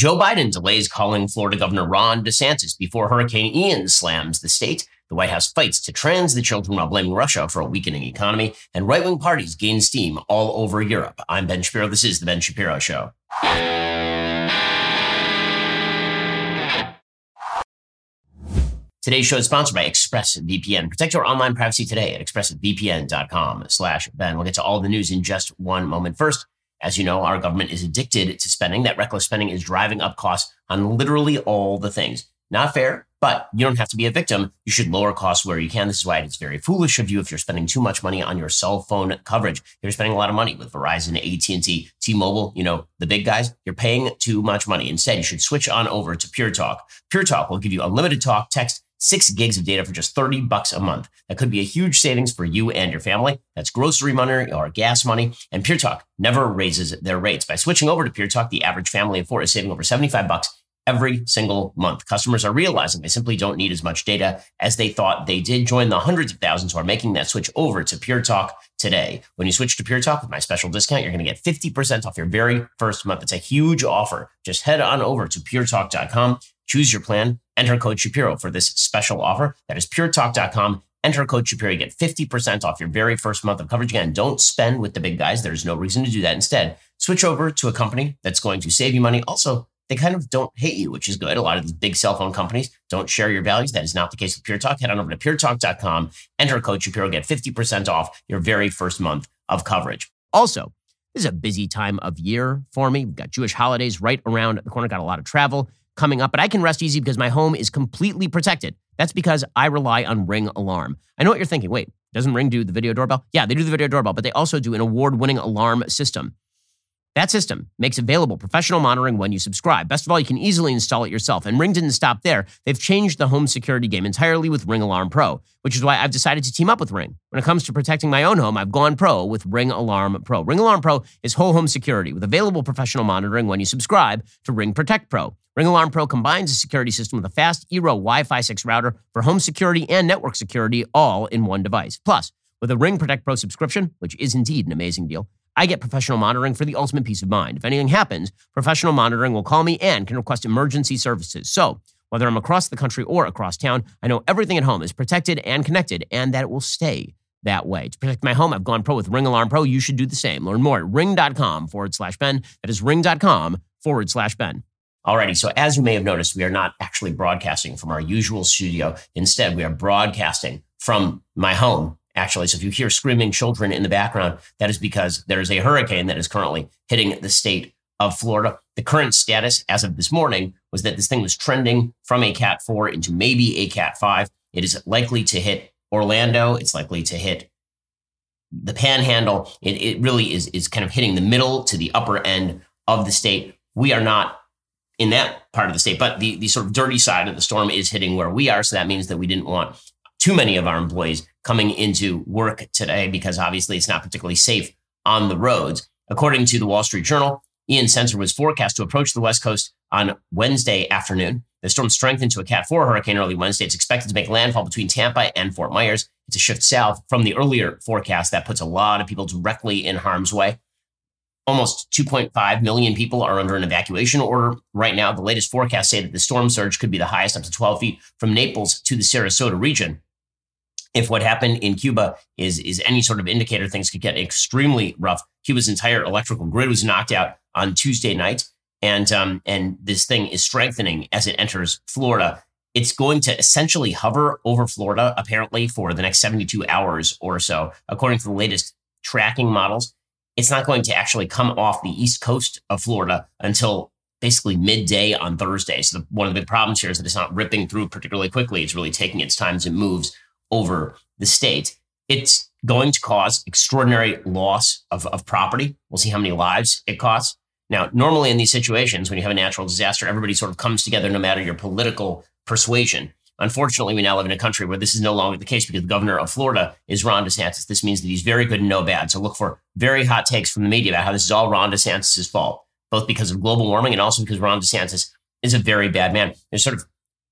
Joe Biden delays calling Florida Governor Ron DeSantis before Hurricane Ian slams the state. The White House fights to trans the children while blaming Russia for a weakening economy, and right wing parties gain steam all over Europe. I'm Ben Shapiro. This is The Ben Shapiro Show. Today's show is sponsored by ExpressVPN. Protect your online privacy today at expressvpn.com slash Ben. We'll get to all the news in just one moment. First, as you know, our government is addicted to spending. That reckless spending is driving up costs on literally all the things. Not fair, but you don't have to be a victim. You should lower costs where you can. This is why it's very foolish of you if you're spending too much money on your cell phone coverage. You're spending a lot of money with Verizon, AT&T, T-Mobile, you know, the big guys. You're paying too much money. Instead, you should switch on over to Pure Talk. Pure Talk will give you unlimited talk, text, six gigs of data for just 30 bucks a month. That could be a huge savings for you and your family. That's grocery money or gas money. And Pure Talk never raises their rates. By switching over to Pure Talk, the average family of four is saving over 75 bucks every single month. Customers are realizing they simply don't need as much data as they thought they did. Join the hundreds of thousands who are making that switch over to Pure Talk today. When you switch to Pure Talk with my special discount, you're going to get 50% off your very first month. It's a huge offer. Just head on over to puretalk.com, choose your plan, enter code Shapiro for this special offer. That is puretalk.com. Enter code Shapiro. Get 50% off your very first month of coverage. Again, don't spend with the big guys. There's no reason to do that. Instead, switch over to a company that's going to save you money. Also, they kind of don't hate you, which is good. A lot of these big cell phone companies don't share your values. That is not the case with Pure Talk. Head on over to puretalk.com, enter code Shapiro, get 50% off your very first month of coverage. Also, this is a busy time of year for me. We've got Jewish holidays right around the corner, got a lot of travel coming up, but I can rest easy because my home is completely protected. That's because I rely on Ring Alarm. I know what you're thinking. Wait, doesn't Ring do the video doorbell? Yeah, they do the video doorbell, but they also do an award winning alarm system. That system makes available professional monitoring when you subscribe. Best of all, you can easily install it yourself. And Ring didn't stop there. They've changed the home security game entirely with Ring Alarm Pro, which is why I've decided to team up with Ring. When it comes to protecting my own home, I've gone pro with Ring Alarm Pro. Ring Alarm Pro is whole home security with available professional monitoring when you subscribe to Ring Protect Pro. Ring Alarm Pro combines a security system with a fast Eero Wi-Fi 6 router for home security and network security all in one device. Plus, with a Ring Protect Pro subscription, which is indeed an amazing deal, I get professional monitoring for the ultimate peace of mind. If anything happens, professional monitoring will call me and can request emergency services. So, whether I'm across the country or across town, I know everything at home is protected and connected and that it will stay that way. To protect my home, I've gone pro with Ring Alarm Pro. You should do the same. Learn more at ring.com forward slash Ben. That is ring.com forward slash Ben. Alrighty, so as you may have noticed, we are not actually broadcasting from our usual studio. Instead, we are broadcasting from my home actually. So if you hear screaming children in the background, that is because there is a hurricane that is currently hitting the state of Florida. The current status as of this morning was that this thing was trending from a Cat 4 into maybe a Cat 5. It is likely to hit Orlando. It's likely to hit the panhandle. It, it really is, is kind of hitting the middle to the upper end of the state. We are not in that part of the state, but the, the sort of dirty side of the storm is hitting where we are. So that means that we didn't want too many of our employees coming into work today because obviously it's not particularly safe on the roads. According to the Wall Street Journal, Ian Sensor was forecast to approach the West Coast on Wednesday afternoon. The storm strengthened to a Cat 4 hurricane early Wednesday. It's expected to make landfall between Tampa and Fort Myers. It's a shift south from the earlier forecast that puts a lot of people directly in harm's way. Almost 2.5 million people are under an evacuation order right now. The latest forecasts say that the storm surge could be the highest up to 12 feet from Naples to the Sarasota region if what happened in Cuba is is any sort of indicator, things could get extremely rough. Cuba's entire electrical grid was knocked out on Tuesday night, and um, and this thing is strengthening as it enters Florida. It's going to essentially hover over Florida apparently for the next 72 hours or so, according to the latest tracking models. It's not going to actually come off the east coast of Florida until basically midday on Thursday. So the, one of the big problems here is that it's not ripping through particularly quickly. It's really taking its time as it moves over the state. It's going to cause extraordinary loss of, of property. We'll see how many lives it costs. Now, normally in these situations, when you have a natural disaster, everybody sort of comes together no matter your political persuasion. Unfortunately, we now live in a country where this is no longer the case because the governor of Florida is Ron DeSantis. This means that he's very good and no bad. So look for very hot takes from the media about how this is all Ron DeSantis' fault, both because of global warming and also because Ron DeSantis is a very bad man. There's sort of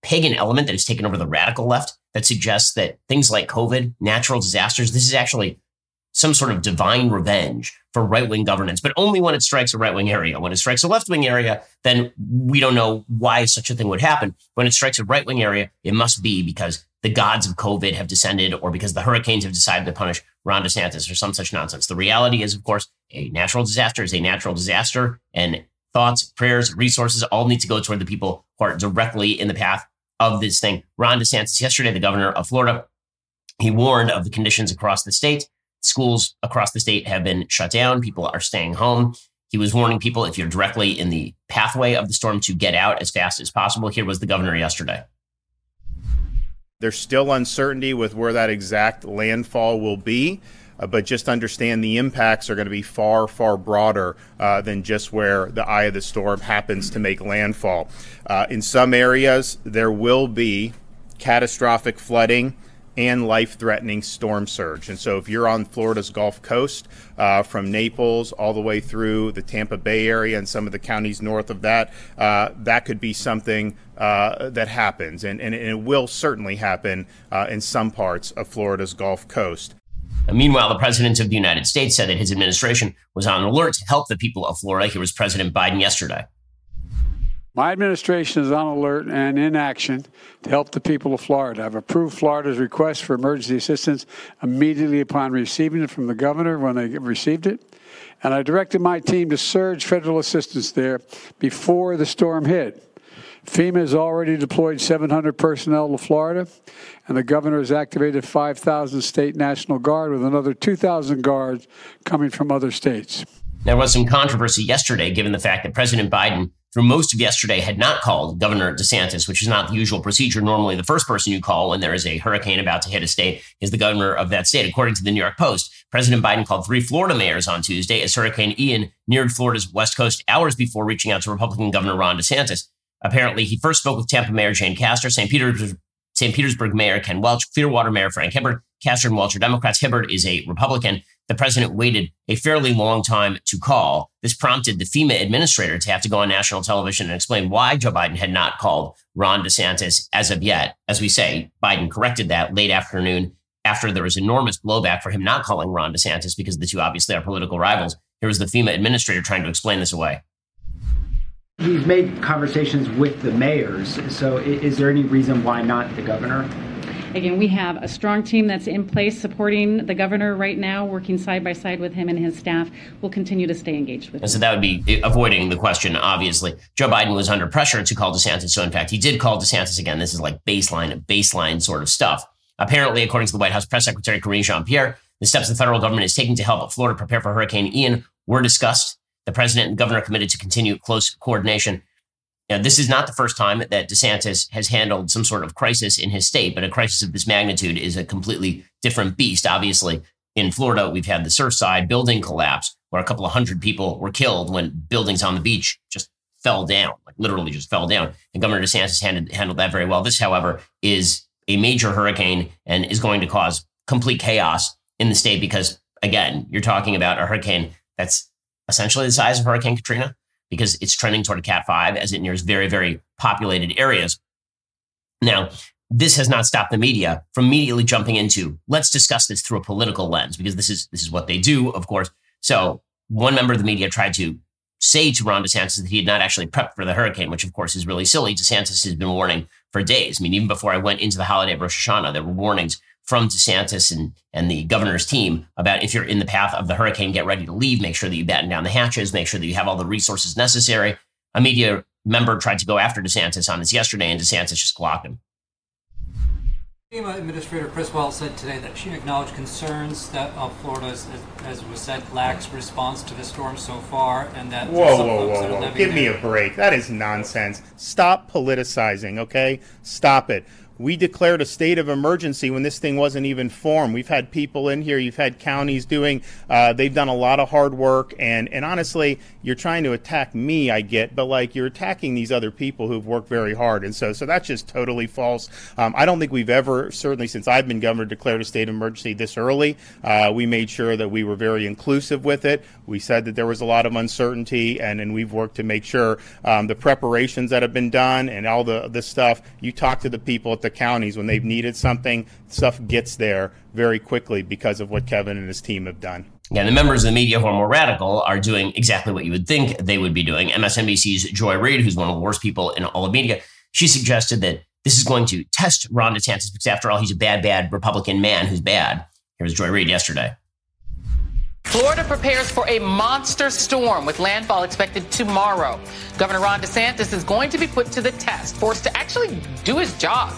pagan element that has taken over the radical left that suggests that things like COVID, natural disasters, this is actually some sort of divine revenge for right wing governance, but only when it strikes a right wing area. When it strikes a left wing area, then we don't know why such a thing would happen. When it strikes a right wing area, it must be because the gods of COVID have descended or because the hurricanes have decided to punish Ron DeSantis or some such nonsense. The reality is, of course, a natural disaster is a natural disaster and thoughts, prayers, resources all need to go toward the people who are directly in the path of this thing. Ron DeSantis, yesterday, the governor of Florida, he warned of the conditions across the state. Schools across the state have been shut down. People are staying home. He was warning people if you're directly in the pathway of the storm to get out as fast as possible. Here was the governor yesterday. There's still uncertainty with where that exact landfall will be. Uh, but just understand the impacts are going to be far, far broader uh, than just where the eye of the storm happens to make landfall. Uh, in some areas, there will be catastrophic flooding and life threatening storm surge. And so, if you're on Florida's Gulf Coast, uh, from Naples all the way through the Tampa Bay area and some of the counties north of that, uh, that could be something uh, that happens. And, and, it will certainly happen uh, in some parts of Florida's Gulf Coast. Meanwhile, the president of the United States said that his administration was on alert to help the people of Florida. Here was President Biden yesterday. My administration is on alert and in action to help the people of Florida. I've approved Florida's request for emergency assistance immediately upon receiving it from the governor when they received it. And I directed my team to surge federal assistance there before the storm hit. FEMA has already deployed 700 personnel to Florida, and the governor has activated 5,000 state National Guard with another 2,000 guards coming from other states. There was some controversy yesterday, given the fact that President Biden through most of yesterday had not called Governor DeSantis, which is not the usual procedure. Normally, the first person you call when there is a hurricane about to hit a state is the governor of that state. According to the New York Post, President Biden called three Florida mayors on Tuesday as Hurricane Ian neared Florida's west coast hours before reaching out to Republican Governor Ron DeSantis. Apparently, he first spoke with Tampa Mayor Jane Castor, St. Petersburg, St. Petersburg Mayor Ken Welch, Clearwater Mayor Frank Hibbard. Castor and Welch are Democrats. Hibbard is a Republican the president waited a fairly long time to call. This prompted the FEMA administrator to have to go on national television and explain why Joe Biden had not called Ron DeSantis as of yet. As we say, Biden corrected that late afternoon after there was enormous blowback for him not calling Ron DeSantis because the two obviously are political rivals. Here was the FEMA administrator trying to explain this away. He's made conversations with the mayors. So, is there any reason why not the governor? Again, we have a strong team that's in place supporting the governor right now, working side by side with him and his staff. We'll continue to stay engaged with him. And so that would be uh, avoiding the question, obviously. Joe Biden was under pressure to call DeSantis. So, in fact, he did call DeSantis again. This is like baseline, baseline sort of stuff. Apparently, according to the White House press secretary, Karine Jean Pierre, the steps the federal government is taking to help Florida prepare for Hurricane Ian were discussed. The president and governor committed to continue close coordination now, this is not the first time that DeSantis has handled some sort of crisis in his state, but a crisis of this magnitude is a completely different beast. Obviously, in Florida, we've had the Surfside building collapse where a couple of hundred people were killed when buildings on the beach just fell down, like literally just fell down. And Governor DeSantis handled, handled that very well. This, however, is a major hurricane and is going to cause complete chaos in the state because, again, you're talking about a hurricane that's essentially the size of Hurricane Katrina because it's trending toward a Cat 5 as it nears very, very populated areas. Now, this has not stopped the media from immediately jumping into let's discuss this through a political lens because this is this is what they do, of course. So one member of the media tried to say to Ron DeSantis that he had not actually prepped for the hurricane, which of course is really silly. DeSantis has been warning for days. I mean, even before I went into the holiday of Rosh Hashanah, there were warnings from DeSantis and, and the governor's team about if you're in the path of the hurricane, get ready to leave. Make sure that you batten down the hatches, make sure that you have all the resources necessary. A media member tried to go after DeSantis on this yesterday, and DeSantis just blocked him. FEMA Administrator Criswell said today that she acknowledged concerns that uh, Florida, as, as, was said, lacks response to the storm so far, and that whoa, whoa, whoa, whoa! Give me a break. That is nonsense. Stop politicizing, okay? Stop it. We declared a state of emergency when this thing wasn't even formed. We've had people in here, you've had counties doing, uh, they've done a lot of hard work. And, and honestly, you're trying to attack me, I get, but like you're attacking these other people who've worked very hard. And so, so that's just totally false. Um, I don't think we've ever, certainly since I've been governor, declared a state of emergency this early. Uh, we made sure that we were very inclusive with it. We said that there was a lot of uncertainty, and, and we've worked to make sure um, the preparations that have been done and all the this stuff. You talk to the people at the counties when they've needed something, stuff gets there very quickly because of what Kevin and his team have done. Yeah, the members of the media who are more radical are doing exactly what you would think they would be doing. MSNBC's Joy Reid, who's one of the worst people in all of media, she suggested that this is going to test Ron DeSantis because, after all, he's a bad, bad Republican man who's bad. Here's Joy Reid yesterday. Florida prepares for a monster storm with landfall expected tomorrow. Governor Ron DeSantis is going to be put to the test, forced to actually do his job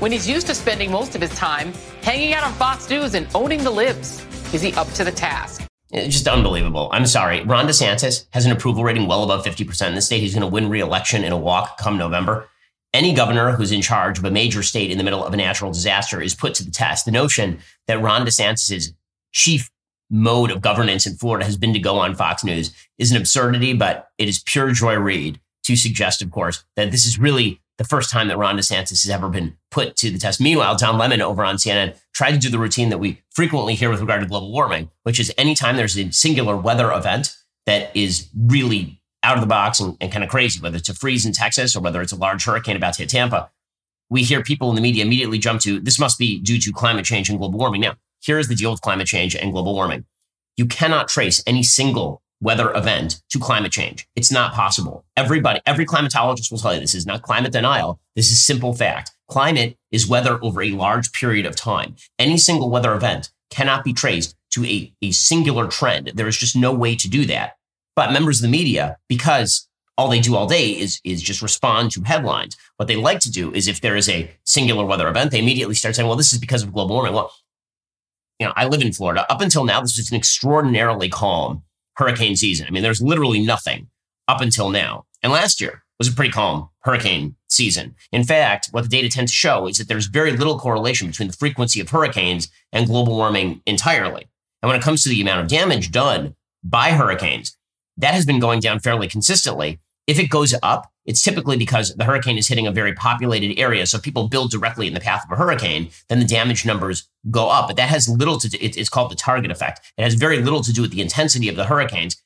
when he's used to spending most of his time hanging out on Fox News and owning the libs. Is he up to the task? It's just unbelievable. I'm sorry. Ron DeSantis has an approval rating well above 50% in the state. He's going to win re-election in a walk come November. Any governor who's in charge of a major state in the middle of a natural disaster is put to the test. The notion that Ron DeSantis's chief mode of governance in Florida has been to go on Fox News is an absurdity, but it is pure Joy Reid to suggest, of course, that this is really the first time that Ron DeSantis has ever been put to the test. Meanwhile, Don Lemon over on CNN tried to do the routine that we frequently hear with regard to global warming, which is anytime there's a singular weather event that is really out of the box and, and kind of crazy, whether it's a freeze in Texas or whether it's a large hurricane about to hit Tampa, we hear people in the media immediately jump to this must be due to climate change and global warming. Now, here's the deal with climate change and global warming. You cannot trace any single weather event to climate change. It's not possible. Everybody, every climatologist will tell you this is not climate denial. This is simple fact. Climate is weather over a large period of time. Any single weather event cannot be traced to a, a singular trend. There is just no way to do that. But members of the media, because all they do all day is, is just respond to headlines. What they like to do is if there is a singular weather event, they immediately start saying, well, this is because of global warming. Well, you know, I live in Florida. Up until now, this was an extraordinarily calm hurricane season. I mean, there's literally nothing up until now. And last year was a pretty calm hurricane season. In fact, what the data tends to show is that there's very little correlation between the frequency of hurricanes and global warming entirely. And when it comes to the amount of damage done by hurricanes, that has been going down fairly consistently. If it goes up, it's typically because the hurricane is hitting a very populated area. So people build directly in the path of a hurricane, then the damage numbers go up. But that has little to do, it's called the target effect. It has very little to do with the intensity of the hurricanes.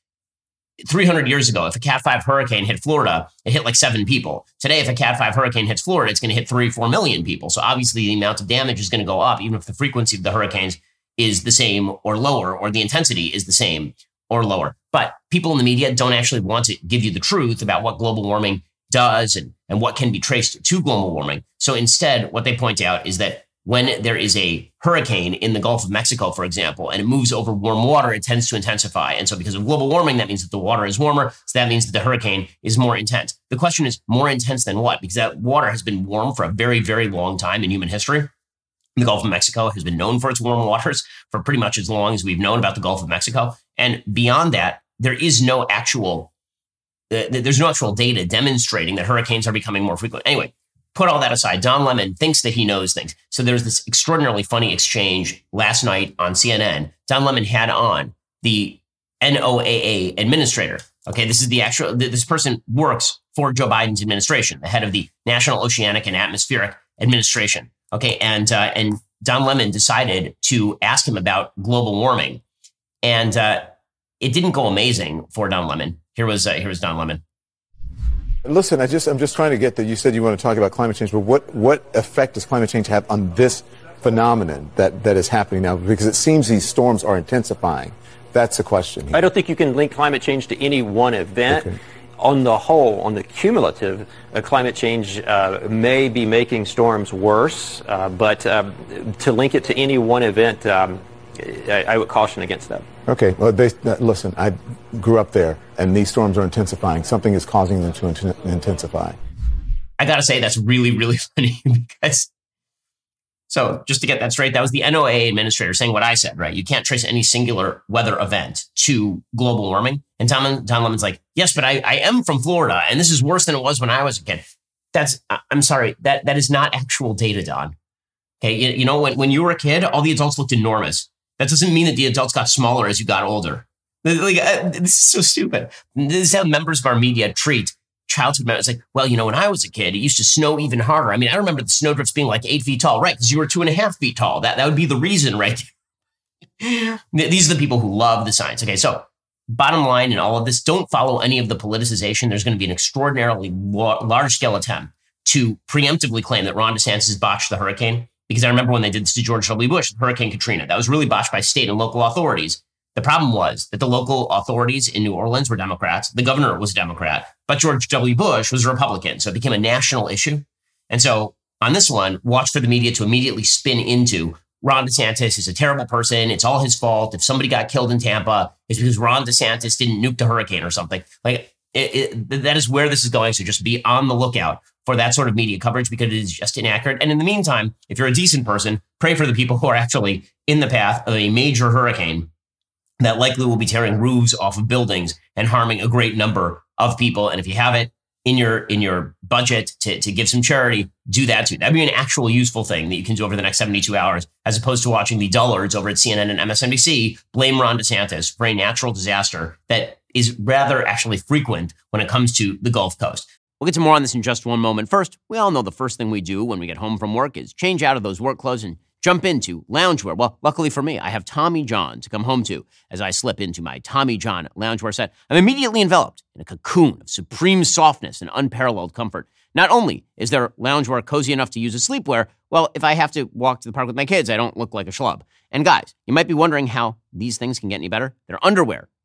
300 years ago, if a Cat 5 hurricane hit Florida, it hit like seven people. Today, if a Cat 5 hurricane hits Florida, it's going to hit three, four million people. So obviously, the amount of damage is going to go up, even if the frequency of the hurricanes is the same or lower, or the intensity is the same or lower. But people in the media don't actually want to give you the truth about what global warming does and, and what can be traced to global warming. So instead, what they point out is that when there is a hurricane in the Gulf of Mexico, for example, and it moves over warm water, it tends to intensify. And so because of global warming, that means that the water is warmer. So that means that the hurricane is more intense. The question is more intense than what? Because that water has been warm for a very, very long time in human history. The Gulf of Mexico has been known for its warm waters for pretty much as long as we've known about the Gulf of Mexico. And beyond that, there is no actual there's no actual data demonstrating that hurricanes are becoming more frequent. Anyway, put all that aside. Don Lemon thinks that he knows things. So there's this extraordinarily funny exchange last night on CNN. Don Lemon had on the NOAA administrator. Okay, this is the actual, this person works for Joe Biden's administration, the head of the National Oceanic and Atmospheric Administration. Okay, and, uh, and Don Lemon decided to ask him about global warming. And uh, it didn't go amazing for Don Lemon. Here was uh, here was Don Lemon. Listen, I just I'm just trying to get that. You said you want to talk about climate change, but what what effect does climate change have on this phenomenon that that is happening now? Because it seems these storms are intensifying. That's the question. Here. I don't think you can link climate change to any one event. Okay. On the whole, on the cumulative, uh, climate change uh, may be making storms worse, uh, but um, to link it to any one event, um, I, I, would caution against that. Okay. Well, they, uh, listen, I grew up there, and these storms are intensifying. Something is causing them to int- intensify. I got to say, that's really, really funny because. So, just to get that straight, that was the NOAA administrator saying what I said, right? You can't trace any singular weather event to global warming. And Tom, Tom Lemon's like, yes, but I, I am from Florida, and this is worse than it was when I was a kid. That's, I'm sorry, that, that is not actual data, Don. Okay. You, you know, when, when you were a kid, all the adults looked enormous. That doesn't mean that the adults got smaller as you got older. Like, uh, this is so stupid. This is how members of our media treat childhood memories. Like, well, you know, when I was a kid, it used to snow even harder. I mean, I remember the snowdrifts being like eight feet tall, right? Because you were two and a half feet tall. That that would be the reason, right? These are the people who love the science. Okay, so bottom line in all of this, don't follow any of the politicization. There's going to be an extraordinarily large scale attempt to preemptively claim that Ron DeSantis botched the hurricane. Because I remember when they did this to George W. Bush, Hurricane Katrina, that was really botched by state and local authorities. The problem was that the local authorities in New Orleans were Democrats. The governor was a Democrat, but George W. Bush was a Republican. So it became a national issue. And so on this one, watch for the media to immediately spin into Ron DeSantis is a terrible person. It's all his fault. If somebody got killed in Tampa, it's because Ron DeSantis didn't nuke the hurricane or something. Like it, it, that is where this is going. So just be on the lookout for that sort of media coverage because it is just inaccurate. And in the meantime, if you're a decent person, pray for the people who are actually in the path of a major hurricane that likely will be tearing roofs off of buildings and harming a great number of people. And if you have it, in your in your budget to, to give some charity, do that too. That'd be an actual useful thing that you can do over the next 72 hours, as opposed to watching the dullards over at CNN and MSNBC blame Ron DeSantis for a natural disaster that is rather actually frequent when it comes to the Gulf Coast. We'll get to more on this in just one moment. First, we all know the first thing we do when we get home from work is change out of those work clothes and jump into loungewear. Well, luckily for me, I have Tommy John to come home to. As I slip into my Tommy John loungewear set, I'm immediately enveloped in a cocoon of supreme softness and unparalleled comfort. Not only is their loungewear cozy enough to use as sleepwear, well, if I have to walk to the park with my kids, I don't look like a schlub. And guys, you might be wondering how these things can get any better. Their underwear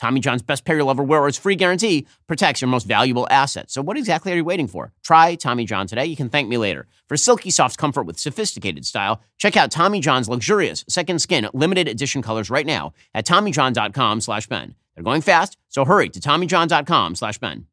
Tommy John's best pair you'll ever wear its free guarantee protects your most valuable asset. So what exactly are you waiting for? Try Tommy John today. You can thank me later. For silky soft comfort with sophisticated style, check out Tommy John's luxurious second skin limited edition colors right now at TommyJohn.com slash Ben. They're going fast, so hurry to TommyJohn.com slash Ben.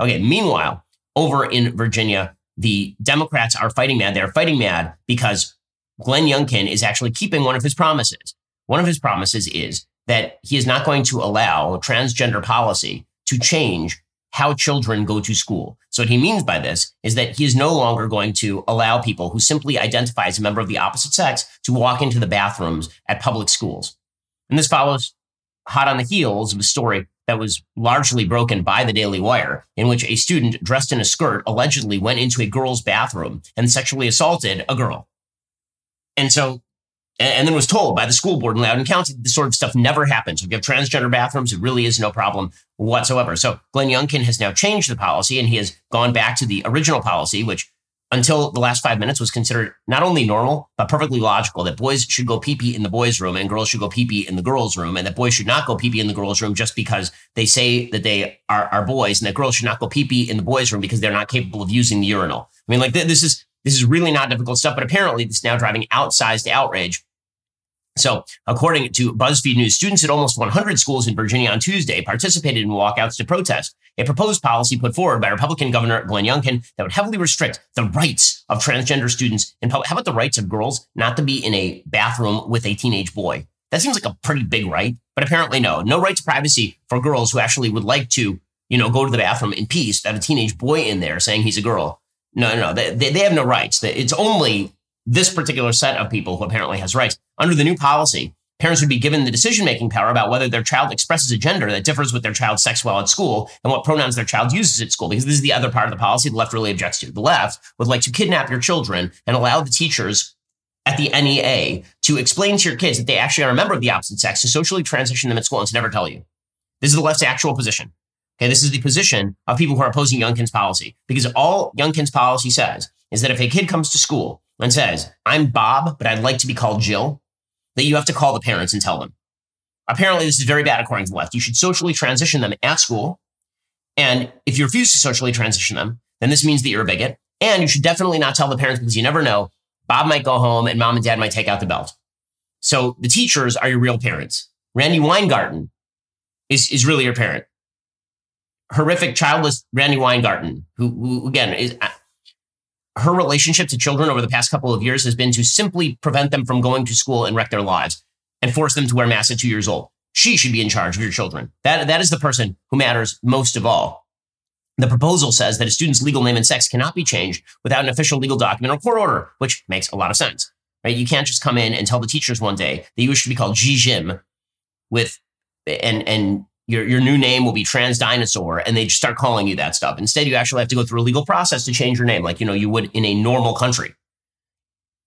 Okay, meanwhile, over in Virginia, the Democrats are fighting mad. They're fighting mad because Glenn Youngkin is actually keeping one of his promises. One of his promises is that he is not going to allow transgender policy to change how children go to school. So what he means by this is that he is no longer going to allow people who simply identify as a member of the opposite sex to walk into the bathrooms at public schools. And this follows hot on the heels of a story that was largely broken by the Daily Wire, in which a student dressed in a skirt allegedly went into a girl's bathroom and sexually assaulted a girl. And so and then was told by the school board in Loudoun County this sort of stuff never happens. You have transgender bathrooms, it really is no problem whatsoever. So Glenn Youngkin has now changed the policy and he has gone back to the original policy, which until the last five minutes was considered not only normal, but perfectly logical that boys should go pee pee in the boys' room and girls should go pee pee in the girls' room, and that boys should not go pee pee in the girls' room just because they say that they are, are boys, and that girls should not go pee pee in the boys' room because they're not capable of using the urinal. I mean, like th- this is this is really not difficult stuff, but apparently it's now driving outsized outrage. So, according to BuzzFeed News, students at almost 100 schools in Virginia on Tuesday participated in walkouts to protest a proposed policy put forward by Republican Governor Glenn Youngkin that would heavily restrict the rights of transgender students in public. How about the rights of girls not to be in a bathroom with a teenage boy? That seems like a pretty big right, but apparently no. No right to privacy for girls who actually would like to, you know, go to the bathroom in peace, have a teenage boy in there saying he's a girl. No, no, no. They, they have no rights. It's only this particular set of people who apparently has rights. Under the new policy, parents would be given the decision making power about whether their child expresses a gender that differs with their child's sex while at school and what pronouns their child uses at school. Because this is the other part of the policy the left really objects to. The left would like to kidnap your children and allow the teachers at the NEA to explain to your kids that they actually are a member of the opposite sex to socially transition them at school and to never tell you. This is the left's actual position. Okay, this is the position of people who are opposing Youngkin's policy because all Youngkin's policy says is that if a kid comes to school and says, I'm Bob, but I'd like to be called Jill, that you have to call the parents and tell them. Apparently, this is very bad according to the left. You should socially transition them at school. And if you refuse to socially transition them, then this means that you're a bigot. And you should definitely not tell the parents because you never know. Bob might go home and mom and dad might take out the belt. So the teachers are your real parents. Randi Weingarten is, is really your parent. Horrific, childless Randi Weingarten, who, who again is uh, her relationship to children over the past couple of years has been to simply prevent them from going to school and wreck their lives and force them to wear masks at two years old. She should be in charge of your children. That, that is the person who matters most of all. The proposal says that a student's legal name and sex cannot be changed without an official legal document or court order, which makes a lot of sense. Right? You can't just come in and tell the teachers one day that you should be called Ji Jim with and and your your new name will be Trans Dinosaur, and they just start calling you that stuff. Instead, you actually have to go through a legal process to change your name, like you know you would in a normal country.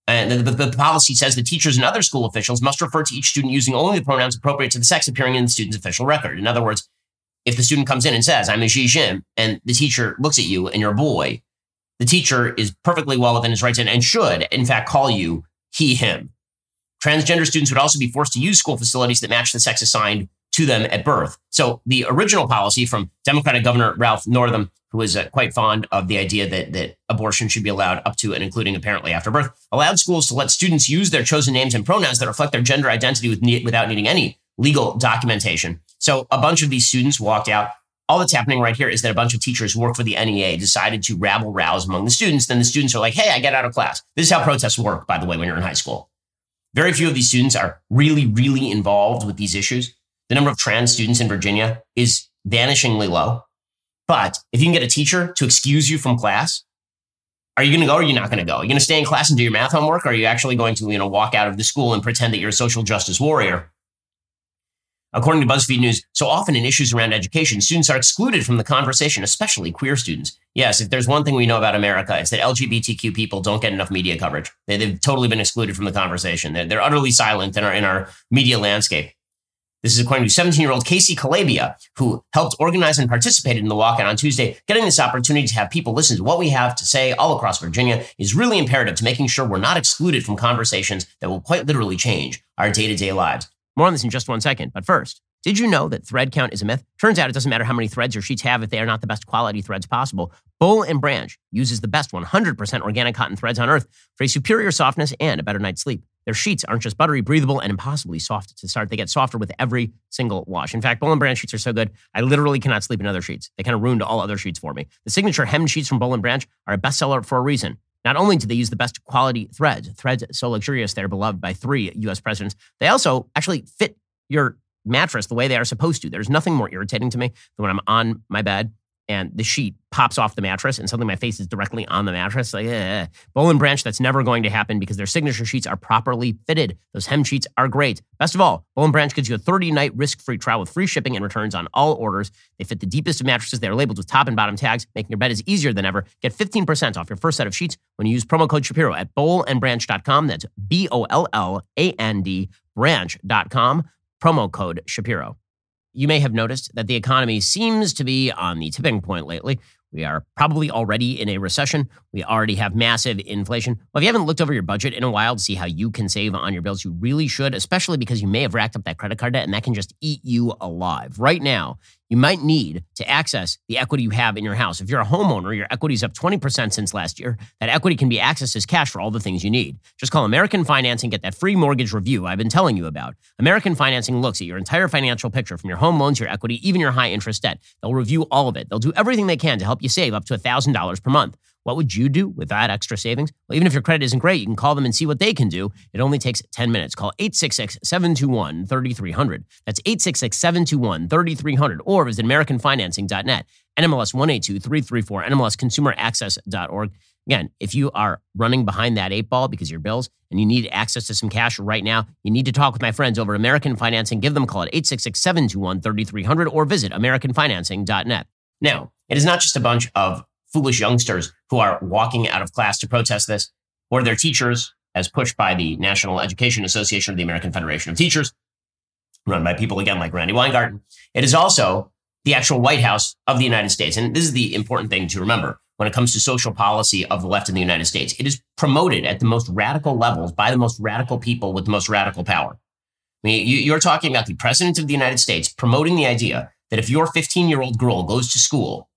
And the, the, the, policy says the teachers and other school officials must refer to each student using only the pronouns appropriate to the sex appearing in the student's official record. In other words, if the student comes in and says, I'm a Ji Jim, and the teacher looks at you and you're a boy, the teacher is perfectly well within his rights and, and should, in fact, call you he, him. Transgender students would also be forced to use school facilities that match the sex assigned to them at birth. So the original policy from Democratic Governor Ralph Northam, who was uh, quite fond of the idea that, that abortion should be allowed up to and including apparently after birth, allowed schools to let students use their chosen names and pronouns that reflect their gender identity with ne- without needing any legal documentation. So a bunch of these students walked out. All that's happening right here is that a bunch of teachers who work for the NEA decided to rabble rouse among the students. Then the students are like, hey, I get out of class. This is how protests work, by the way, when you're in high school. Very few of these students are really, really involved with these issues the number of trans students in Virginia is vanishingly low. But if you can get a teacher to excuse you from class, are you going to go or are you not going to go? Are you going to stay in class and do your math homework? Or are you actually going to, you know, walk out of the school and pretend that you're a social justice warrior? According to BuzzFeed News, so often in issues around education, students are excluded from the conversation, especially queer students. Yes, if there's one thing we know about America, it's that LGBTQ people don't get enough media coverage. They, have totally been excluded from the conversation. They're, they're utterly silent in our, in our media landscape. This is according to 17 year old Casey Calabia, who helped organize and participated in the walkout on Tuesday. Getting this opportunity to have people listen to what we have to say all across Virginia is really imperative to making sure we're not excluded from conversations that will quite literally change our day to day lives. More on this in just one second. But first, did you know that thread count is a myth? Turns out it doesn't matter how many threads your sheets have if they are not the best quality threads possible. Boll and Branch uses the best 100% organic cotton threads on earth for a superior softness and a better night's sleep. Their sheets aren't just buttery, breathable, and impossibly soft to start. They get softer with every single wash. In fact, Boll and Branch sheets are so good, I literally cannot sleep in other sheets. They kind of ruined all other sheets for me. The signature hemmed sheets from Boll and Branch are a bestseller for a reason. Not only do they use the best quality threads, threads so luxurious they're beloved by three U.S. presidents, they also actually fit your mattress the way they are supposed to. There's nothing more irritating to me than when I'm on my bed and the sheet pops off the mattress and suddenly my face is directly on the mattress. Like, eh. Boll and Branch, that's never going to happen because their signature sheets are properly fitted. Those hem sheets are great. Best of all, Boll and Branch gives you a 30 night risk free trial with free shipping and returns on all orders. They fit the deepest of mattresses. They are labeled with top and bottom tags, making your bed is easier than ever. Get 15% off your first set of sheets when you use promo code Shapiro at bollandbranch.com. That's B O L L A N D branch.com. Promo code Shapiro you may have noticed that the economy seems to be on the tipping point lately. We are probably already in a recession. We already have massive inflation. Well, if you haven't looked over your budget in a while to see how you can save on your bills, you really should, especially because you may have racked up that credit card debt and that can just eat you alive. Right now, you might need to access the equity you have in your house. If you're a homeowner, your equity is up 20% since last year. That equity can be accessed as cash for all the things you need. Just call American Financing, get that free mortgage review I've been telling you about. American Financing looks at your entire financial picture from your home loans, your equity, even your high interest debt. They'll review all of it. They'll do everything they can to help you save up to $1,000 per month. What would you do with that extra savings? Well, even if your credit isn't great, you can call them and see what they can do. It only takes 10 minutes. Call 866 721 3300. That's 866 721 3300 or visit AmericanFinancing.net. NMLS 182334, NMLSConsumerAccess.org. Again, if you are running behind that eight ball because your bills and you need access to some cash right now, you need to talk with my friends over American Financing. Give them a call at 866 721 3300 or visit AmericanFinancing.net. Now, it is not just a bunch of foolish youngsters who are walking out of class to protest this, or their teachers, as pushed by the National Education Association of the American Federation of Teachers, run by people again like Randi Weingarten. It is also the actual White House of the United States. And this is the important thing to remember when it comes to social policy of the left in the United States. It is promoted at the most radical levels by the most radical people with the most radical power. I mean, you're talking about the president of the United States promoting the idea that if your 15 year old girl goes to school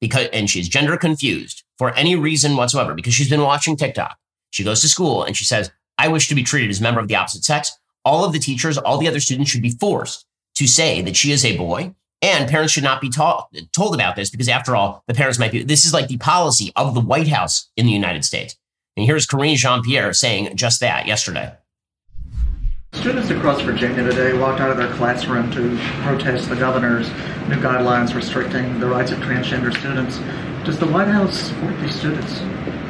because and she's gender confused for any reason whatsoever because she's been watching TikTok. She goes to school and she says, "I wish to be treated as a member of the opposite sex." All of the teachers, all the other students should be forced to say that she is a boy, and parents should not be ta- told about this because, after all, the parents might be. This is like the policy of the White House in the United States. And here's Karine Jean Pierre saying just that yesterday. Students across Virginia today walked out of their classroom to protest the governor's new guidelines restricting the rights of transgender students. Does the White House support these students?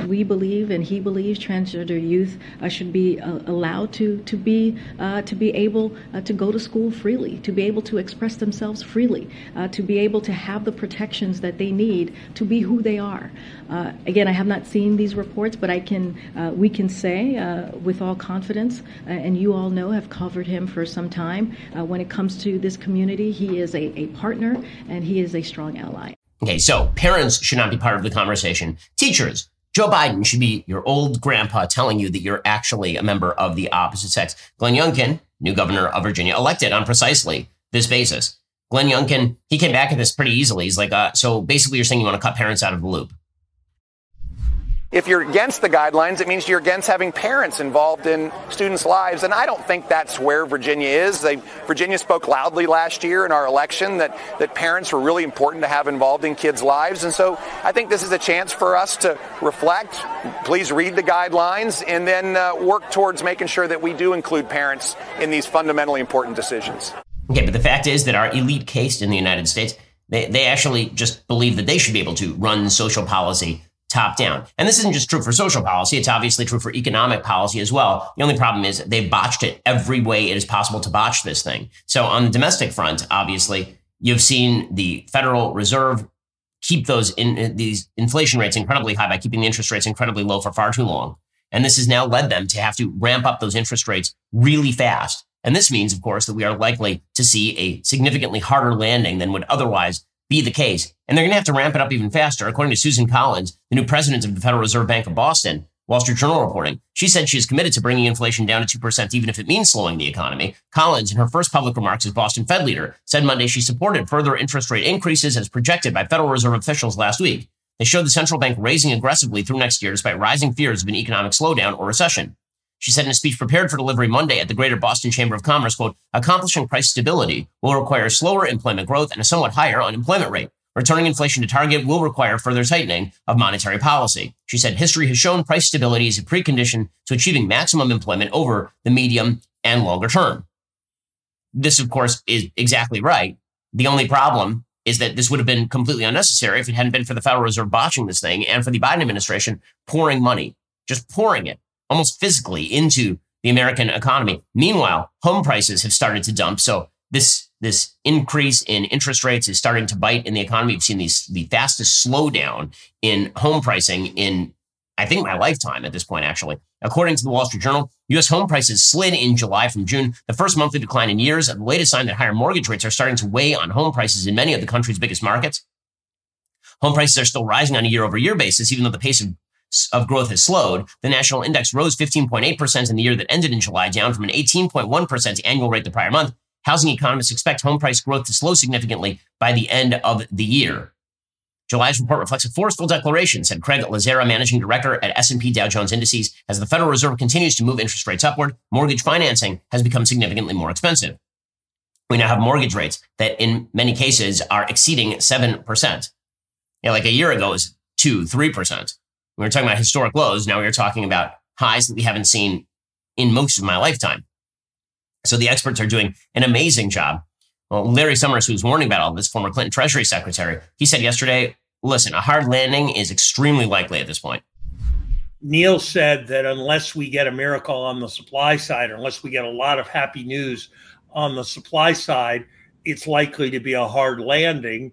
We believe and he believes transgender youth uh, should be uh, allowed to to be uh, to be able uh, to go to school freely, to be able to express themselves freely, uh, to be able to have the protections that they need to be who they are. Uh, again, I have not seen these reports, but I can we can say with all confidence, and you all know have covered him for some time. when it comes to this community, he is a, a partner and he is a strong ally. Okay, so parents should not be part of the conversation. Teachers Joe Biden should be your old grandpa telling you that you're actually a member of the opposite sex. Glenn Youngkin, new governor of Virginia, elected on precisely this basis. Glenn Youngkin, he came back at this pretty easily. He's like, uh, so basically, you're saying you want to cut parents out of the loop. If you're against the guidelines, it means you're against having parents involved in students' lives. And I don't think that's where Virginia is. They, Virginia spoke loudly last year in our election that, that parents were really important to have involved in kids' lives. And so I think this is a chance for us to reflect. Please read the guidelines and then uh, work towards making sure that we do include parents in these fundamentally important decisions. Okay, but the fact is that our elite caste in the United States, they, they actually just believe that they should be able to run social policy top down. And this isn't just true for social policy, it's obviously true for economic policy as well. The only problem is they've botched it every way it is possible to botch this thing. So on the domestic front, obviously, you've seen the Federal Reserve keep those in uh, these inflation rates incredibly high by keeping the interest rates incredibly low for far too long. And this has now led them to have to ramp up those interest rates really fast. And this means, of course, that we are likely to see a significantly harder landing than would otherwise be the case. And they're going to have to ramp it up even faster. According to Susan Collins, the new president of the Federal Reserve Bank of Boston, Wall Street Journal reporting, she said she is committed to bringing inflation down to 2%, even if it means slowing the economy. Collins, in her first public remarks as Boston Fed leader, said Monday she supported further interest rate increases as projected by Federal Reserve officials last week. They showed the central bank raising aggressively through next year despite rising fears of an economic slowdown or recession. She said in a speech prepared for delivery Monday at the Greater Boston Chamber of Commerce, quote, accomplishing price stability will require slower employment growth and a somewhat higher unemployment rate. Returning inflation to target will require further tightening of monetary policy. She said history has shown price stability is a precondition to achieving maximum employment over the medium and longer term. This, of course, is exactly right. The only problem is that this would have been completely unnecessary if it hadn't been for the Federal Reserve botching this thing and for the Biden administration pouring money, just pouring it almost physically into the American economy. Meanwhile, home prices have started to dump. So this this increase in interest rates is starting to bite in the economy. We've seen these the fastest slowdown in home pricing in I think my lifetime at this point, actually. According to the Wall Street Journal, U.S. home prices slid in July from June, the first monthly decline in years, the latest sign that higher mortgage rates are starting to weigh on home prices in many of the country's biggest markets. Home prices are still rising on a year over year basis, even though the pace of, of growth has slowed. The national index rose 15.8% in the year that ended in July, down from an 18.1% annual rate the prior month housing economists expect home price growth to slow significantly by the end of the year. July's report reflects a forceful declaration, said Craig Lazzara, managing director at S&P Dow Jones Indices. As the Federal Reserve continues to move interest rates upward, mortgage financing has become significantly more expensive. We now have mortgage rates that in many cases are exceeding 7%. You know, like a year ago, it was 2, 3%. We were talking about historic lows. Now we are talking about highs that we haven't seen in most of my lifetime. So the experts are doing an amazing job. Well, Larry Summers, who's warning about all this, former Clinton Treasury Secretary, he said yesterday, listen, a hard landing is extremely likely at this point. Neil said that unless we get a miracle on the supply side, or unless we get a lot of happy news on the supply side, it's likely to be a hard landing.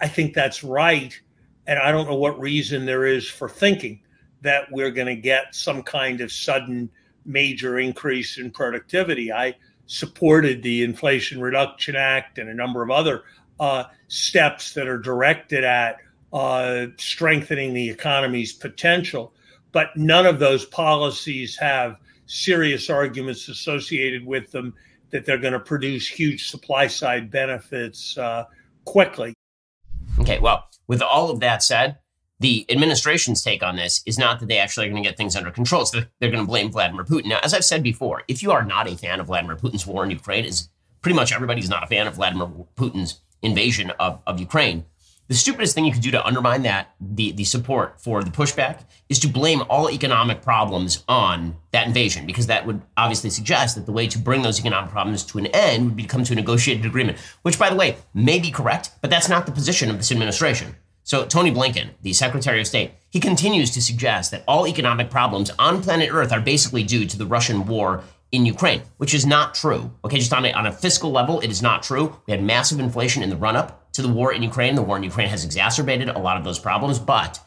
I think that's right. And I don't know what reason there is for thinking that we're going to get some kind of sudden major increase in productivity. I supported the Inflation Reduction Act and a number of other uh, steps that are directed at uh, strengthening the economy's potential. But none of those policies have serious arguments associated with them that they're going to produce huge supply side benefits uh, quickly. Okay, well, with all of that said, the administration's take on this is not that they actually are going to get things under control. So they're going to blame Vladimir Putin. Now, as I've said before, if you are not a fan of Vladimir Putin's war in Ukraine, is pretty much everybody's not a fan of Vladimir Putin's invasion of, of Ukraine. The stupidest thing you could do to undermine that, the, the support for the pushback, is to blame all economic problems on that invasion, because that would obviously suggest that the way to bring those economic problems to an end would be to come to a negotiated agreement, which, by the way, may be correct, but that's not the position of this administration. So, Tony Blinken, the Secretary of State, he continues to suggest that all economic problems on planet Earth are basically due to the Russian war in Ukraine, which is not true. Okay, just on a, on a fiscal level, it is not true. We had massive inflation in the run up to the war in Ukraine. The war in Ukraine has exacerbated a lot of those problems, but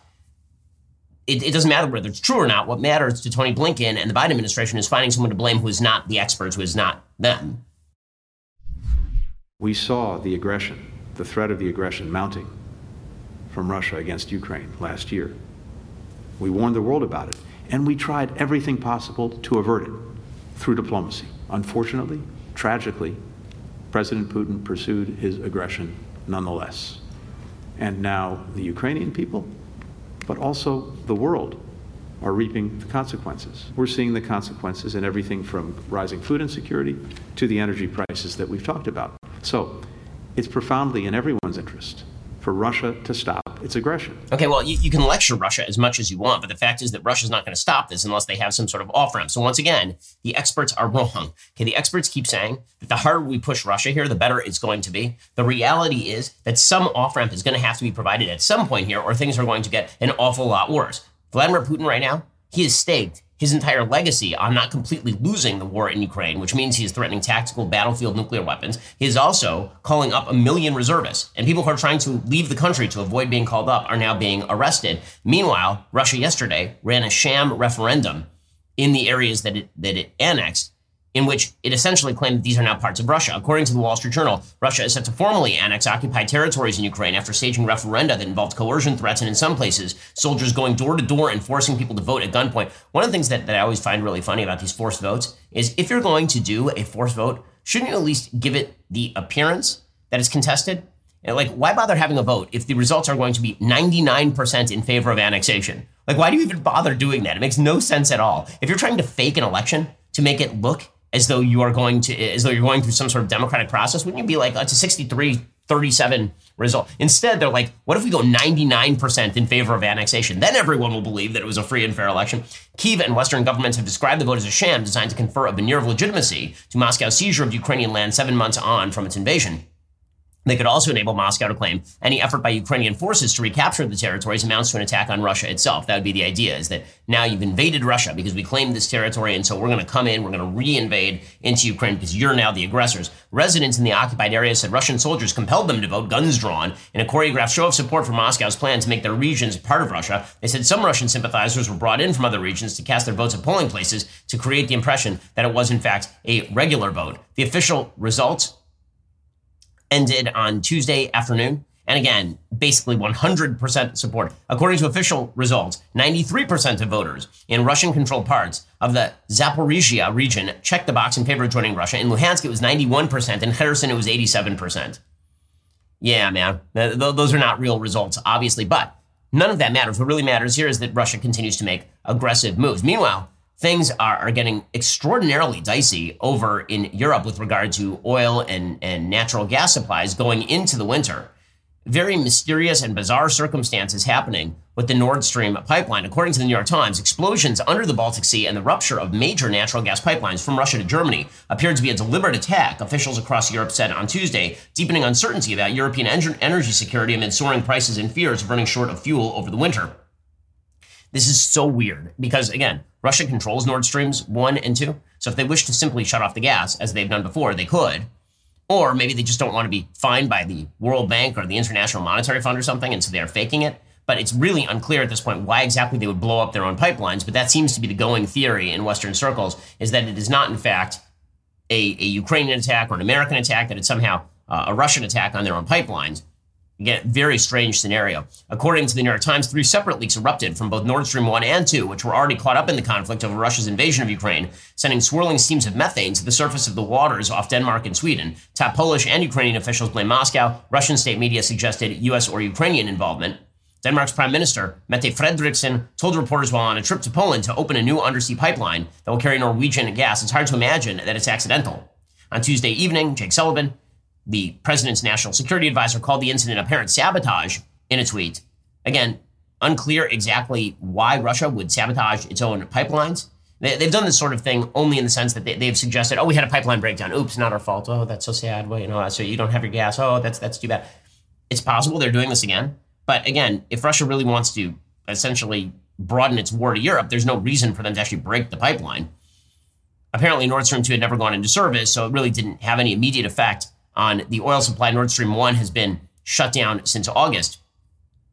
it, it, doesn't matter whether it's true or not. What matters to Tony Blinken and the Biden administration is finding someone to blame who is not the experts, who is not them. We saw the aggression, the threat of the aggression mounting from Russia against Ukraine last year. We warned the world about it, and we tried everything possible to avert it through diplomacy. Unfortunately, tragically, President Putin pursued his aggression nonetheless. And now the Ukrainian people, but also the world, are reaping the consequences. We're seeing the consequences in everything from rising food insecurity to the energy prices that we've talked about. So it's profoundly in everyone's interest for Russia to stop its aggression. Okay, well, you, you, can lecture Russia as much as you want, but the fact is that Russia's not going to stop this unless they have some sort of off ramp. So, once again, the experts are wrong. Okay, the experts keep saying that the harder we push Russia here, the better it's going to be. The reality is that some off ramp is going to have to be provided at some point here, or things are going to get an awful lot worse. Vladimir Putin, right now, he is staked his entire legacy on not completely losing the war in Ukraine, which means he is threatening tactical battlefield nuclear weapons. He is also calling up a million reservists, and people who are trying to leave the country to avoid being called up are now being arrested. Meanwhile, Russia yesterday ran a sham referendum in the areas that it, that it annexed in which it essentially claimed that these are now parts of Russia. According to the Wall Street Journal, Russia is set to formally annex occupied territories in Ukraine after staging referenda that involved coercion threats and, in some places, soldiers going door to door and forcing people to vote at gunpoint. One of the things that, that I always find really funny about these forced votes is if you're going to do a forced vote, shouldn't you at least give it the appearance that it's contested? like, why bother having a vote if the results are going to be 99% in favor of annexation? Like, why do you even bother doing that? It makes no sense at all. If you're trying to fake an election to make it look as though you are going to as though you're going through some sort of democratic process wouldn't you be like it's a 63 37 result? Instead they're like what if we go 99% in favor of annexation? Then everyone will believe that it was a free and fair election. Kiev and western governments have described the vote as a sham designed to confer a veneer of legitimacy to moscow's seizure of ukrainian land seven months on from its invasion they could also enable Moscow to claim any effort by Ukrainian forces to recapture the territories amounts to an attack on Russia itself. That would be the idea is that now you've invaded Russia because we claimed this territory, and so we're going to come in, we're going to re-invade into Ukraine because you're now the aggressors. Residents in the occupied areas said Russian soldiers compelled them to vote, guns drawn, in a choreographed show of support for Moscow's plan to make their regions part of Russia. They said some Russian sympathizers were brought in from other regions to cast their votes at polling places to create the impression that it was in fact a regular vote. The official results ended on Tuesday afternoon. And again, basically 100% support. According to official results, 93% of voters in Russian controlled parts of the Zaporizhia region checked the box in favor of joining Russia. In Luhansk, it was 91%. In Kherson, it was 87%. Yeah, man. Those are not real results, obviously, but none of that matters. What really matters here is that Russia continues to make aggressive moves. Meanwhile, things are, are getting extraordinarily dicey over in Europe with regard to oil and, and natural gas supplies going into the winter. Very mysterious and bizarre circumstances happening with the Nord Stream pipeline. According to the New York Times, explosions under the Baltic Sea and the rupture of major natural gas pipelines from Russia to Germany appeared to be a deliberate attack, officials across Europe said on Tuesday, deepening uncertainty about European energy security amid soaring prices and fears of running short of fuel over the winter. This is so weird because, again, Russia controls Nord Streams 1 and 2. So if they wish to simply shut off the gas, as they've done before, they could. Or maybe they just don't want to be fined by the World Bank or the International Monetary Fund or something, and so they're faking it. But it's really unclear at this point why exactly they would blow up their own pipelines. But that seems to be the going theory in Western circles is that it is not, in fact, a, a Ukrainian attack or an American attack, that it's somehow uh, a Russian attack on their own pipelines. Again, very strange scenario. According to the New York Times, three separate leaks erupted from both Nord Stream 1 and 2, which were already caught up in the conflict over Russia's invasion of Ukraine, sending swirling streams of methane to the surface of the waters off Denmark and Sweden. Top Polish and Ukrainian officials blame Moscow. Russian state media suggested U.S. or Ukrainian involvement. Denmark's Prime Minister, Mette Frederiksen, told reporters while on a trip to Poland to open a new undersea pipeline that will carry Norwegian gas. It's hard to imagine that it's accidental. On Tuesday evening, Jake Sullivan, the president's national security advisor called the incident apparent sabotage in a tweet. Again, unclear exactly why Russia would sabotage its own pipelines. They, have done this sort of thing only in the sense that they, have suggested, oh, we had a pipeline breakdown. Oops, not our fault. Oh, that's so sad. Well, you know, so you don't have your gas. Oh, that's that's too bad. It's possible they're doing this again. But again, if Russia really wants to essentially broaden its war to Europe, there's no reason for them to actually break the pipeline. Apparently, Nord Stream 2 had never gone into service, so it really didn't have any immediate effect on the oil supply. Nord Stream 1 has been shut down since August.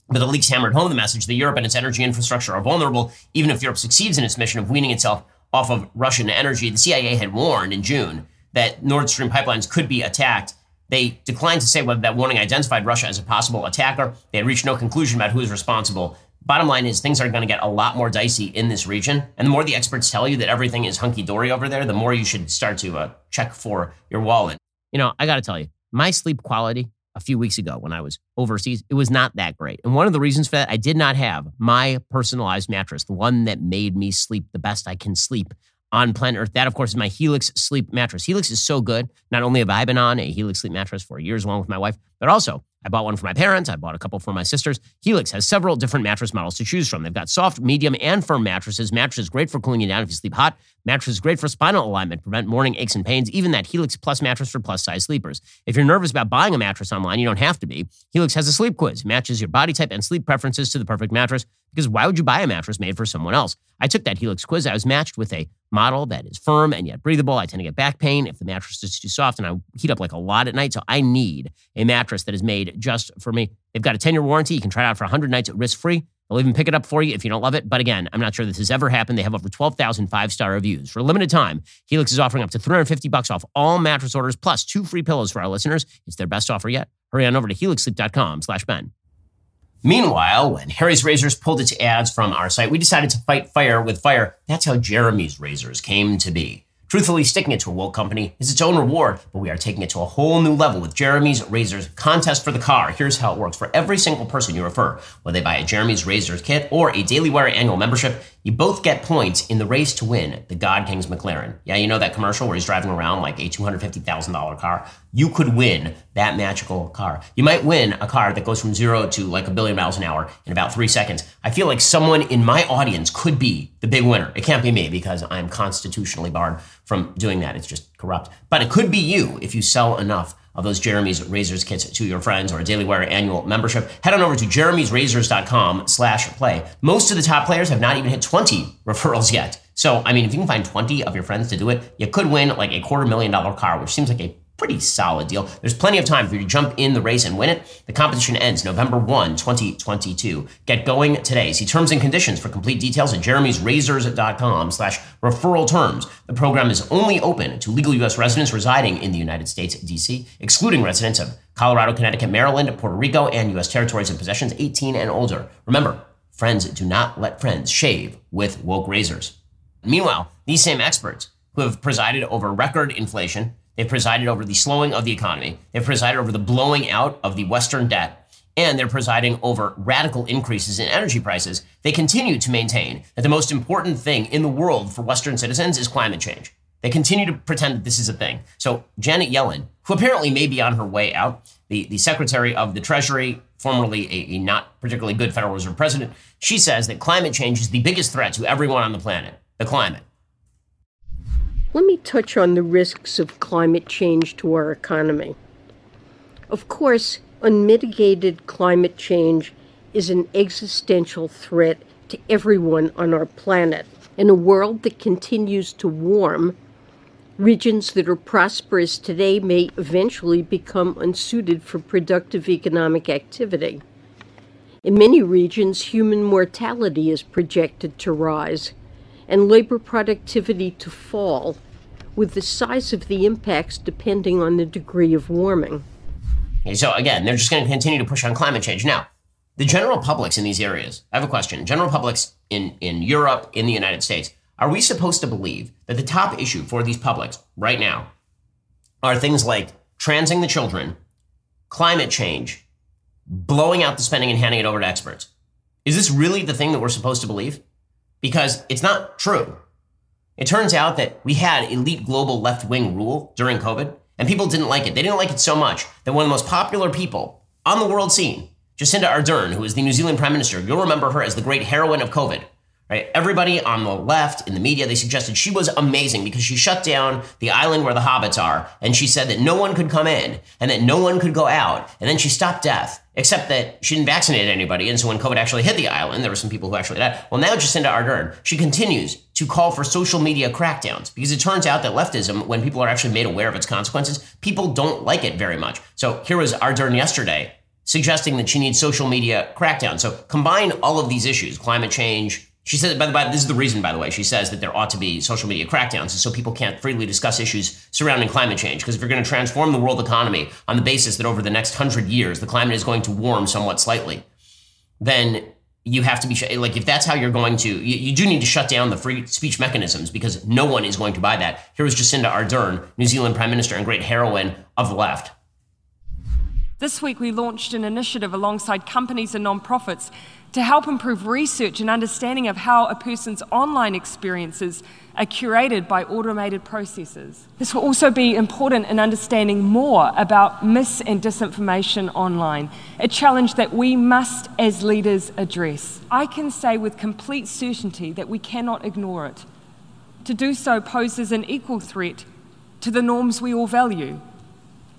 But the leaks hammered home the message that Europe and its energy infrastructure are vulnerable, even if Europe succeeds in its mission of weaning itself off of Russian energy. The CIA had warned in June that Nord Stream pipelines could be attacked. They declined to say whether that warning identified Russia as a possible attacker. They had reached no conclusion about who is responsible. Bottom line is things are going to get a lot more dicey in this region. And the more the experts tell you that everything is hunky dory over there, the more you should start to uh, check for your wallet. You know, I got to tell you, my sleep quality a few weeks ago when I was overseas, it was not that great. And one of the reasons for that, I did not have my personalized mattress, the one that made me sleep the best I can sleep on planet Earth. That, of course, is my Helix sleep mattress. Helix is so good. Not only have I been on a Helix sleep mattress for years along with my wife, but also I bought one for my parents. I bought a couple for my sisters. Helix has several different mattress models to choose from. They've got soft, medium, and firm mattresses. Mattresses great for cooling you down if you sleep hot. Mattresses great for spinal alignment, prevent morning aches and pains. Even that Helix Plus mattress for plus size sleepers. If you're nervous about buying a mattress online, you don't have to be. Helix has a sleep quiz, matches your body type and sleep preferences to the perfect mattress. Because why would you buy a mattress made for someone else? I took that Helix quiz. I was matched with a model that is firm and yet breathable. I tend to get back pain if the mattress is too soft, and I heat up like a lot at night. So I need a mattress that is made just for me. They've got a 10 year warranty. You can try it out for 100 nights at risk free. They'll even pick it up for you if you don't love it. But again, I'm not sure this has ever happened. They have over 12,000 five star reviews. For a limited time, Helix is offering up to 350 bucks off all mattress orders plus two free pillows for our listeners. It's their best offer yet. Hurry on over to helixsleep.com slash Ben. Meanwhile, when Harry's Razors pulled its ads from our site, we decided to fight fire with fire. That's how Jeremy's Razors came to be. Truthfully, sticking it to a woke company is its own reward, but we are taking it to a whole new level with Jeremy's Razors contest for the car. Here's how it works. For every single person you refer, whether they buy a Jeremy's Razors kit or a Daily Wire annual membership, you both get points in the race to win the God King's McLaren. Yeah, you know that commercial where he's driving around like a $250,000 car? You could win that magical car. You might win a car that goes from zero to like a billion miles an hour in about three seconds. I feel like someone in my audience could be the big winner. It can't be me because I'm constitutionally barred from doing that. It's just corrupt. But it could be you if you sell enough of those Jeremy's Razors kits to your friends or a Daily Wire annual membership, head on over to jeremy'srazors.com slash play. Most of the top players have not even hit 20 referrals yet. So, I mean, if you can find 20 of your friends to do it, you could win like a quarter million dollar car, which seems like a pretty solid deal. There's plenty of time for you to jump in the race and win it. The competition ends November 1, 2022. Get going today. See terms and conditions for complete details at jeremy'srazors.com slash referral terms. The program is only open to legal U.S. residents residing in the United States, D.C., excluding residents of Colorado, Connecticut, Maryland, Puerto Rico, and U.S. territories and possessions 18 and older. Remember, friends do not let friends shave with woke razors. Meanwhile, these same experts who have presided over record inflation, They've presided over the slowing of the economy. They've presided over the blowing out of the Western debt. And they're presiding over radical increases in energy prices. They continue to maintain that the most important thing in the world for Western citizens is climate change. They continue to pretend that this is a thing. So, Janet Yellen, who apparently may be on her way out, the, the Secretary of the Treasury, formerly a, a not particularly good Federal Reserve president, she says that climate change is the biggest threat to everyone on the planet the climate. Let me touch on the risks of climate change to our economy. Of course, unmitigated climate change is an existential threat to everyone on our planet. In a world that continues to warm, regions that are prosperous today may eventually become unsuited for productive economic activity. In many regions, human mortality is projected to rise and labor productivity to fall, with the size of the impacts depending on the degree of warming. So, again, they're just going to continue to push on climate change. Now, the general publics in these areas, I have a question. General publics in, in Europe, in the United States, are we supposed to believe that the top issue for these publics right now are things like transing the children, climate change, blowing out the spending and handing it over to experts? Is this really the thing that we're supposed to believe? Because it's not true. It turns out that we had elite global left wing rule during COVID, And people didn't like it. They didn't like it so much that one of the most popular people on the world scene, Jacinda Ardern, who is the New Zealand Prime Minister, you'll remember her as the great heroine of COVID. Right? Everybody on the left in the media, they suggested she was amazing because she shut down the island where the hobbits are, and she said that no one could come in and that no one could go out, and then she stopped death, except that she didn't vaccinate anybody. And so when COVID actually hit the island, there were some people who actually died. Well, now Jacinda Ardern, she continues to call for social media crackdowns because it turns out that leftism, when people are actually made aware of its consequences, people don't like it very much. So here was Ardern yesterday suggesting that she needs social media crackdown. So combine all of these issues, climate change, she says, by the way, this is the reason, by the way, she says that there ought to be social media crackdowns so people can't freely discuss issues surrounding climate change. Because if you're going to transform the world economy on the basis that over the next hundred years the climate is going to warm somewhat slightly, then you have to be like, if that's how you're going to, you, you do need to shut down the free speech mechanisms because no one is going to buy that. Here was Jacinda Ardern, New Zealand Prime Minister and great heroine of the left. This week, we launched an initiative alongside companies and nonprofits to help improve research and understanding of how a person's online experiences are curated by automated processes. This will also be important in understanding more about mis and disinformation online, a challenge that we must, as leaders, address. I can say with complete certainty that we cannot ignore it. To do so poses an equal threat to the norms we all value.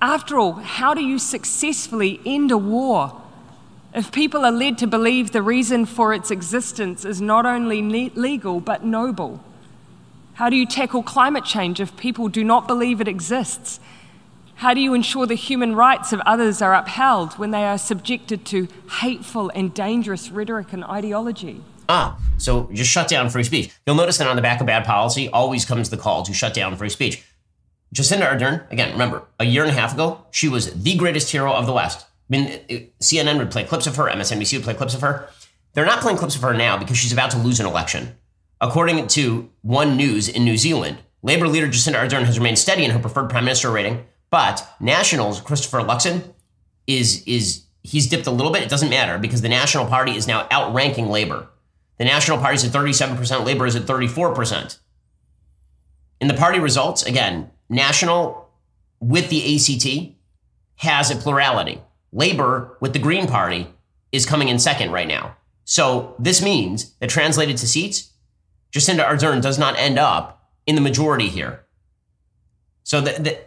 After all, how do you successfully end a war? If people are led to believe the reason for its existence is not only legal but noble, how do you tackle climate change if people do not believe it exists? How do you ensure the human rights of others are upheld when they are subjected to hateful and dangerous rhetoric and ideology? Ah, so just shut down free speech. You'll notice that on the back of bad policy always comes the call to shut down free speech. Jacinda Ardern, again, remember, a year and a half ago, she was the greatest hero of the West. I mean, CNN would play clips of her, MSNBC would play clips of her. They're not playing clips of her now because she's about to lose an election. According to One News in New Zealand, Labour leader Jacinda Ardern has remained steady in her preferred prime minister rating, but Nationals Christopher Luxon is is he's dipped a little bit. It doesn't matter because the National Party is now outranking Labour. The National Party is at 37%, Labour is at 34%. In the party results, again, National with the ACT has a plurality. Labor with the Green Party is coming in second right now. So this means that translated to seats, Jacinda Ardern does not end up in the majority here. So the, the,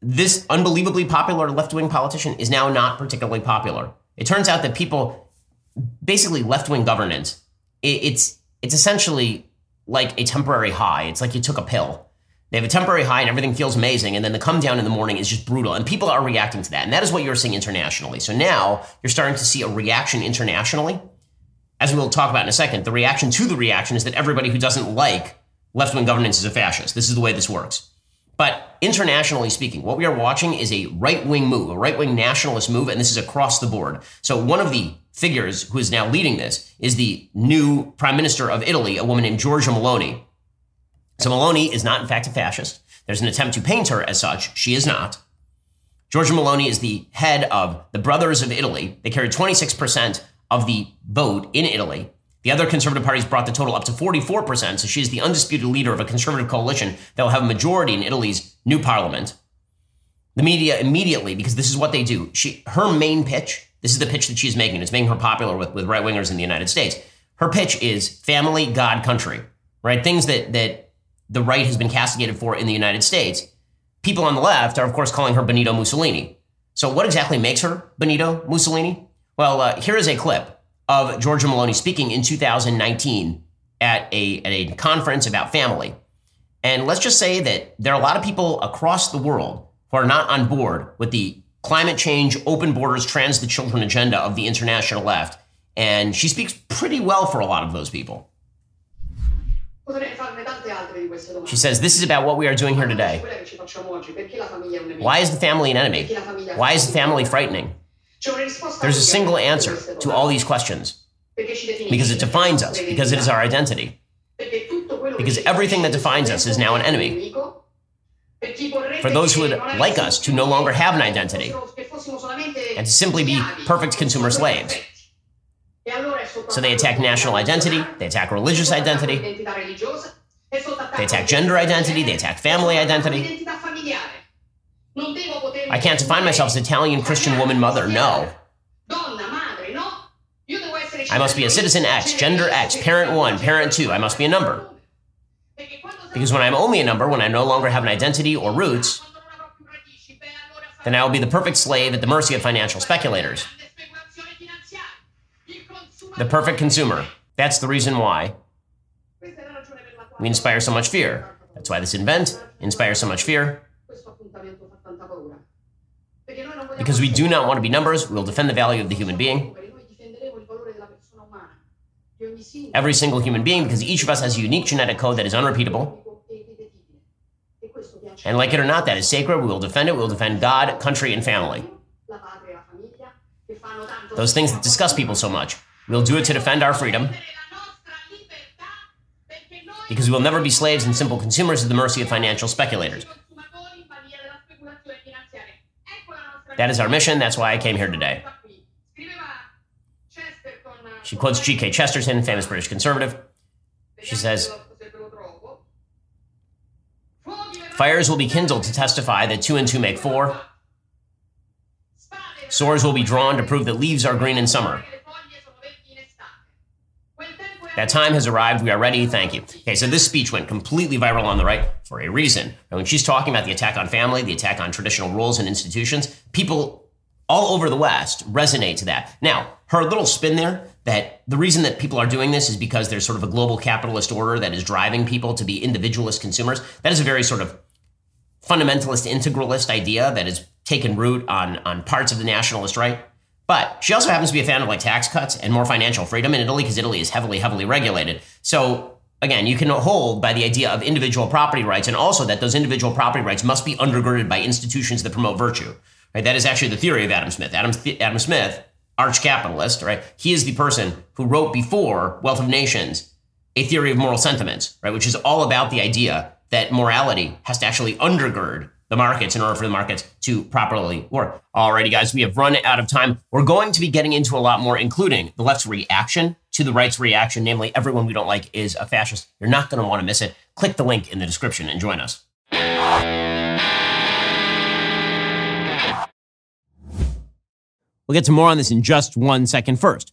this unbelievably popular left wing politician is now not particularly popular. It turns out that people, basically left wing governance, it, it's it's essentially like a temporary high. It's like you took a pill. They have a temporary high and everything feels amazing. And then the come down in the morning is just brutal. And people are reacting to that. And that is what you're seeing internationally. So now you're starting to see a reaction internationally. As we'll talk about in a second, the reaction to the reaction is that everybody who doesn't like left wing governance is a fascist. This is the way this works. But internationally speaking, what we are watching is a right wing move, a right wing nationalist move, and this is across the board. So, one of the figures who is now leading this is the new prime minister of Italy, a woman named Giorgia Meloni. So Meloni is not, in fact, a fascist. There's an attempt to paint her as such. She is not. Giorgia Meloni is the head of the Brothers of Italy. They carried 26% of the vote in Italy. The other conservative parties brought the total up to 44%, so she is the undisputed leader of a conservative coalition that will have a majority in Italy's new parliament. The media immediately, because this is what they do, she her main pitch, this is the pitch that she's making, it's making her popular with, with right wingers in the United States. Her pitch is family, God, country, right? Things that that the right has been castigated for in the United States. People on the left are, of course, calling her Benito Mussolini. So, what exactly makes her Benito Mussolini? Well, uh, here is a clip of Giorgia Meloni speaking in 2019 at a, at a conference about family. And let's just say that there are a lot of people across the world who are not on board with the climate change, open borders, trans the children agenda of the international left. And she speaks pretty well for a lot of those people. She says, This is about what we are doing here today. Why is the family an enemy? Why is the family frightening? There's a single answer to all these questions because it defines us, because it is our identity. Because everything that defines us is now an enemy. For those who would like us to no longer have an identity and to simply be perfect consumer slaves. So they attack national identity, they attack religious identity, they attack gender identity, they attack family identity. I can't define myself as Italian Christian woman mother. No. I must be a citizen X, gender X, parent one, parent two. I must be a number. Because when I'm only a number, when I no longer have an identity or roots, then I will be the perfect slave at the mercy of financial speculators. The perfect consumer. That's the reason why we inspire so much fear. That's why this event inspires so much fear. Because we do not want to be numbers, we will defend the value of the human being. Every single human being, because each of us has a unique genetic code that is unrepeatable. And like it or not, that is sacred. We will defend it. We will defend God, country, and family. Those things that disgust people so much. We'll do it to defend our freedom. Because we will never be slaves and simple consumers at the mercy of financial speculators. That is our mission. That's why I came here today. She quotes G.K. Chesterton, famous British conservative. She says, Fires will be kindled to testify that two and two make four. Swords will be drawn to prove that leaves are green in summer. That time has arrived. We are ready. Thank you. Okay, so this speech went completely viral on the right for a reason. And when she's talking about the attack on family, the attack on traditional rules and institutions, people all over the West resonate to that. Now, her little spin there that the reason that people are doing this is because there's sort of a global capitalist order that is driving people to be individualist consumers. That is a very sort of fundamentalist integralist idea that has taken root on, on parts of the nationalist right. But she also happens to be a fan of like tax cuts and more financial freedom in Italy because Italy is heavily, heavily regulated. So again, you can hold by the idea of individual property rights and also that those individual property rights must be undergirded by institutions that promote virtue. Right? That is actually the theory of Adam Smith. Adam, Adam Smith, arch capitalist, right? He is the person who wrote before Wealth of Nations a theory of moral sentiments, right? Which is all about the idea that morality has to actually undergird the markets in order for the markets to properly work. Alrighty, guys, we have run out of time. We're going to be getting into a lot more, including the left's reaction to the right's reaction, namely, everyone we don't like is a fascist. You're not going to want to miss it. Click the link in the description and join us. We'll get to more on this in just one second. First,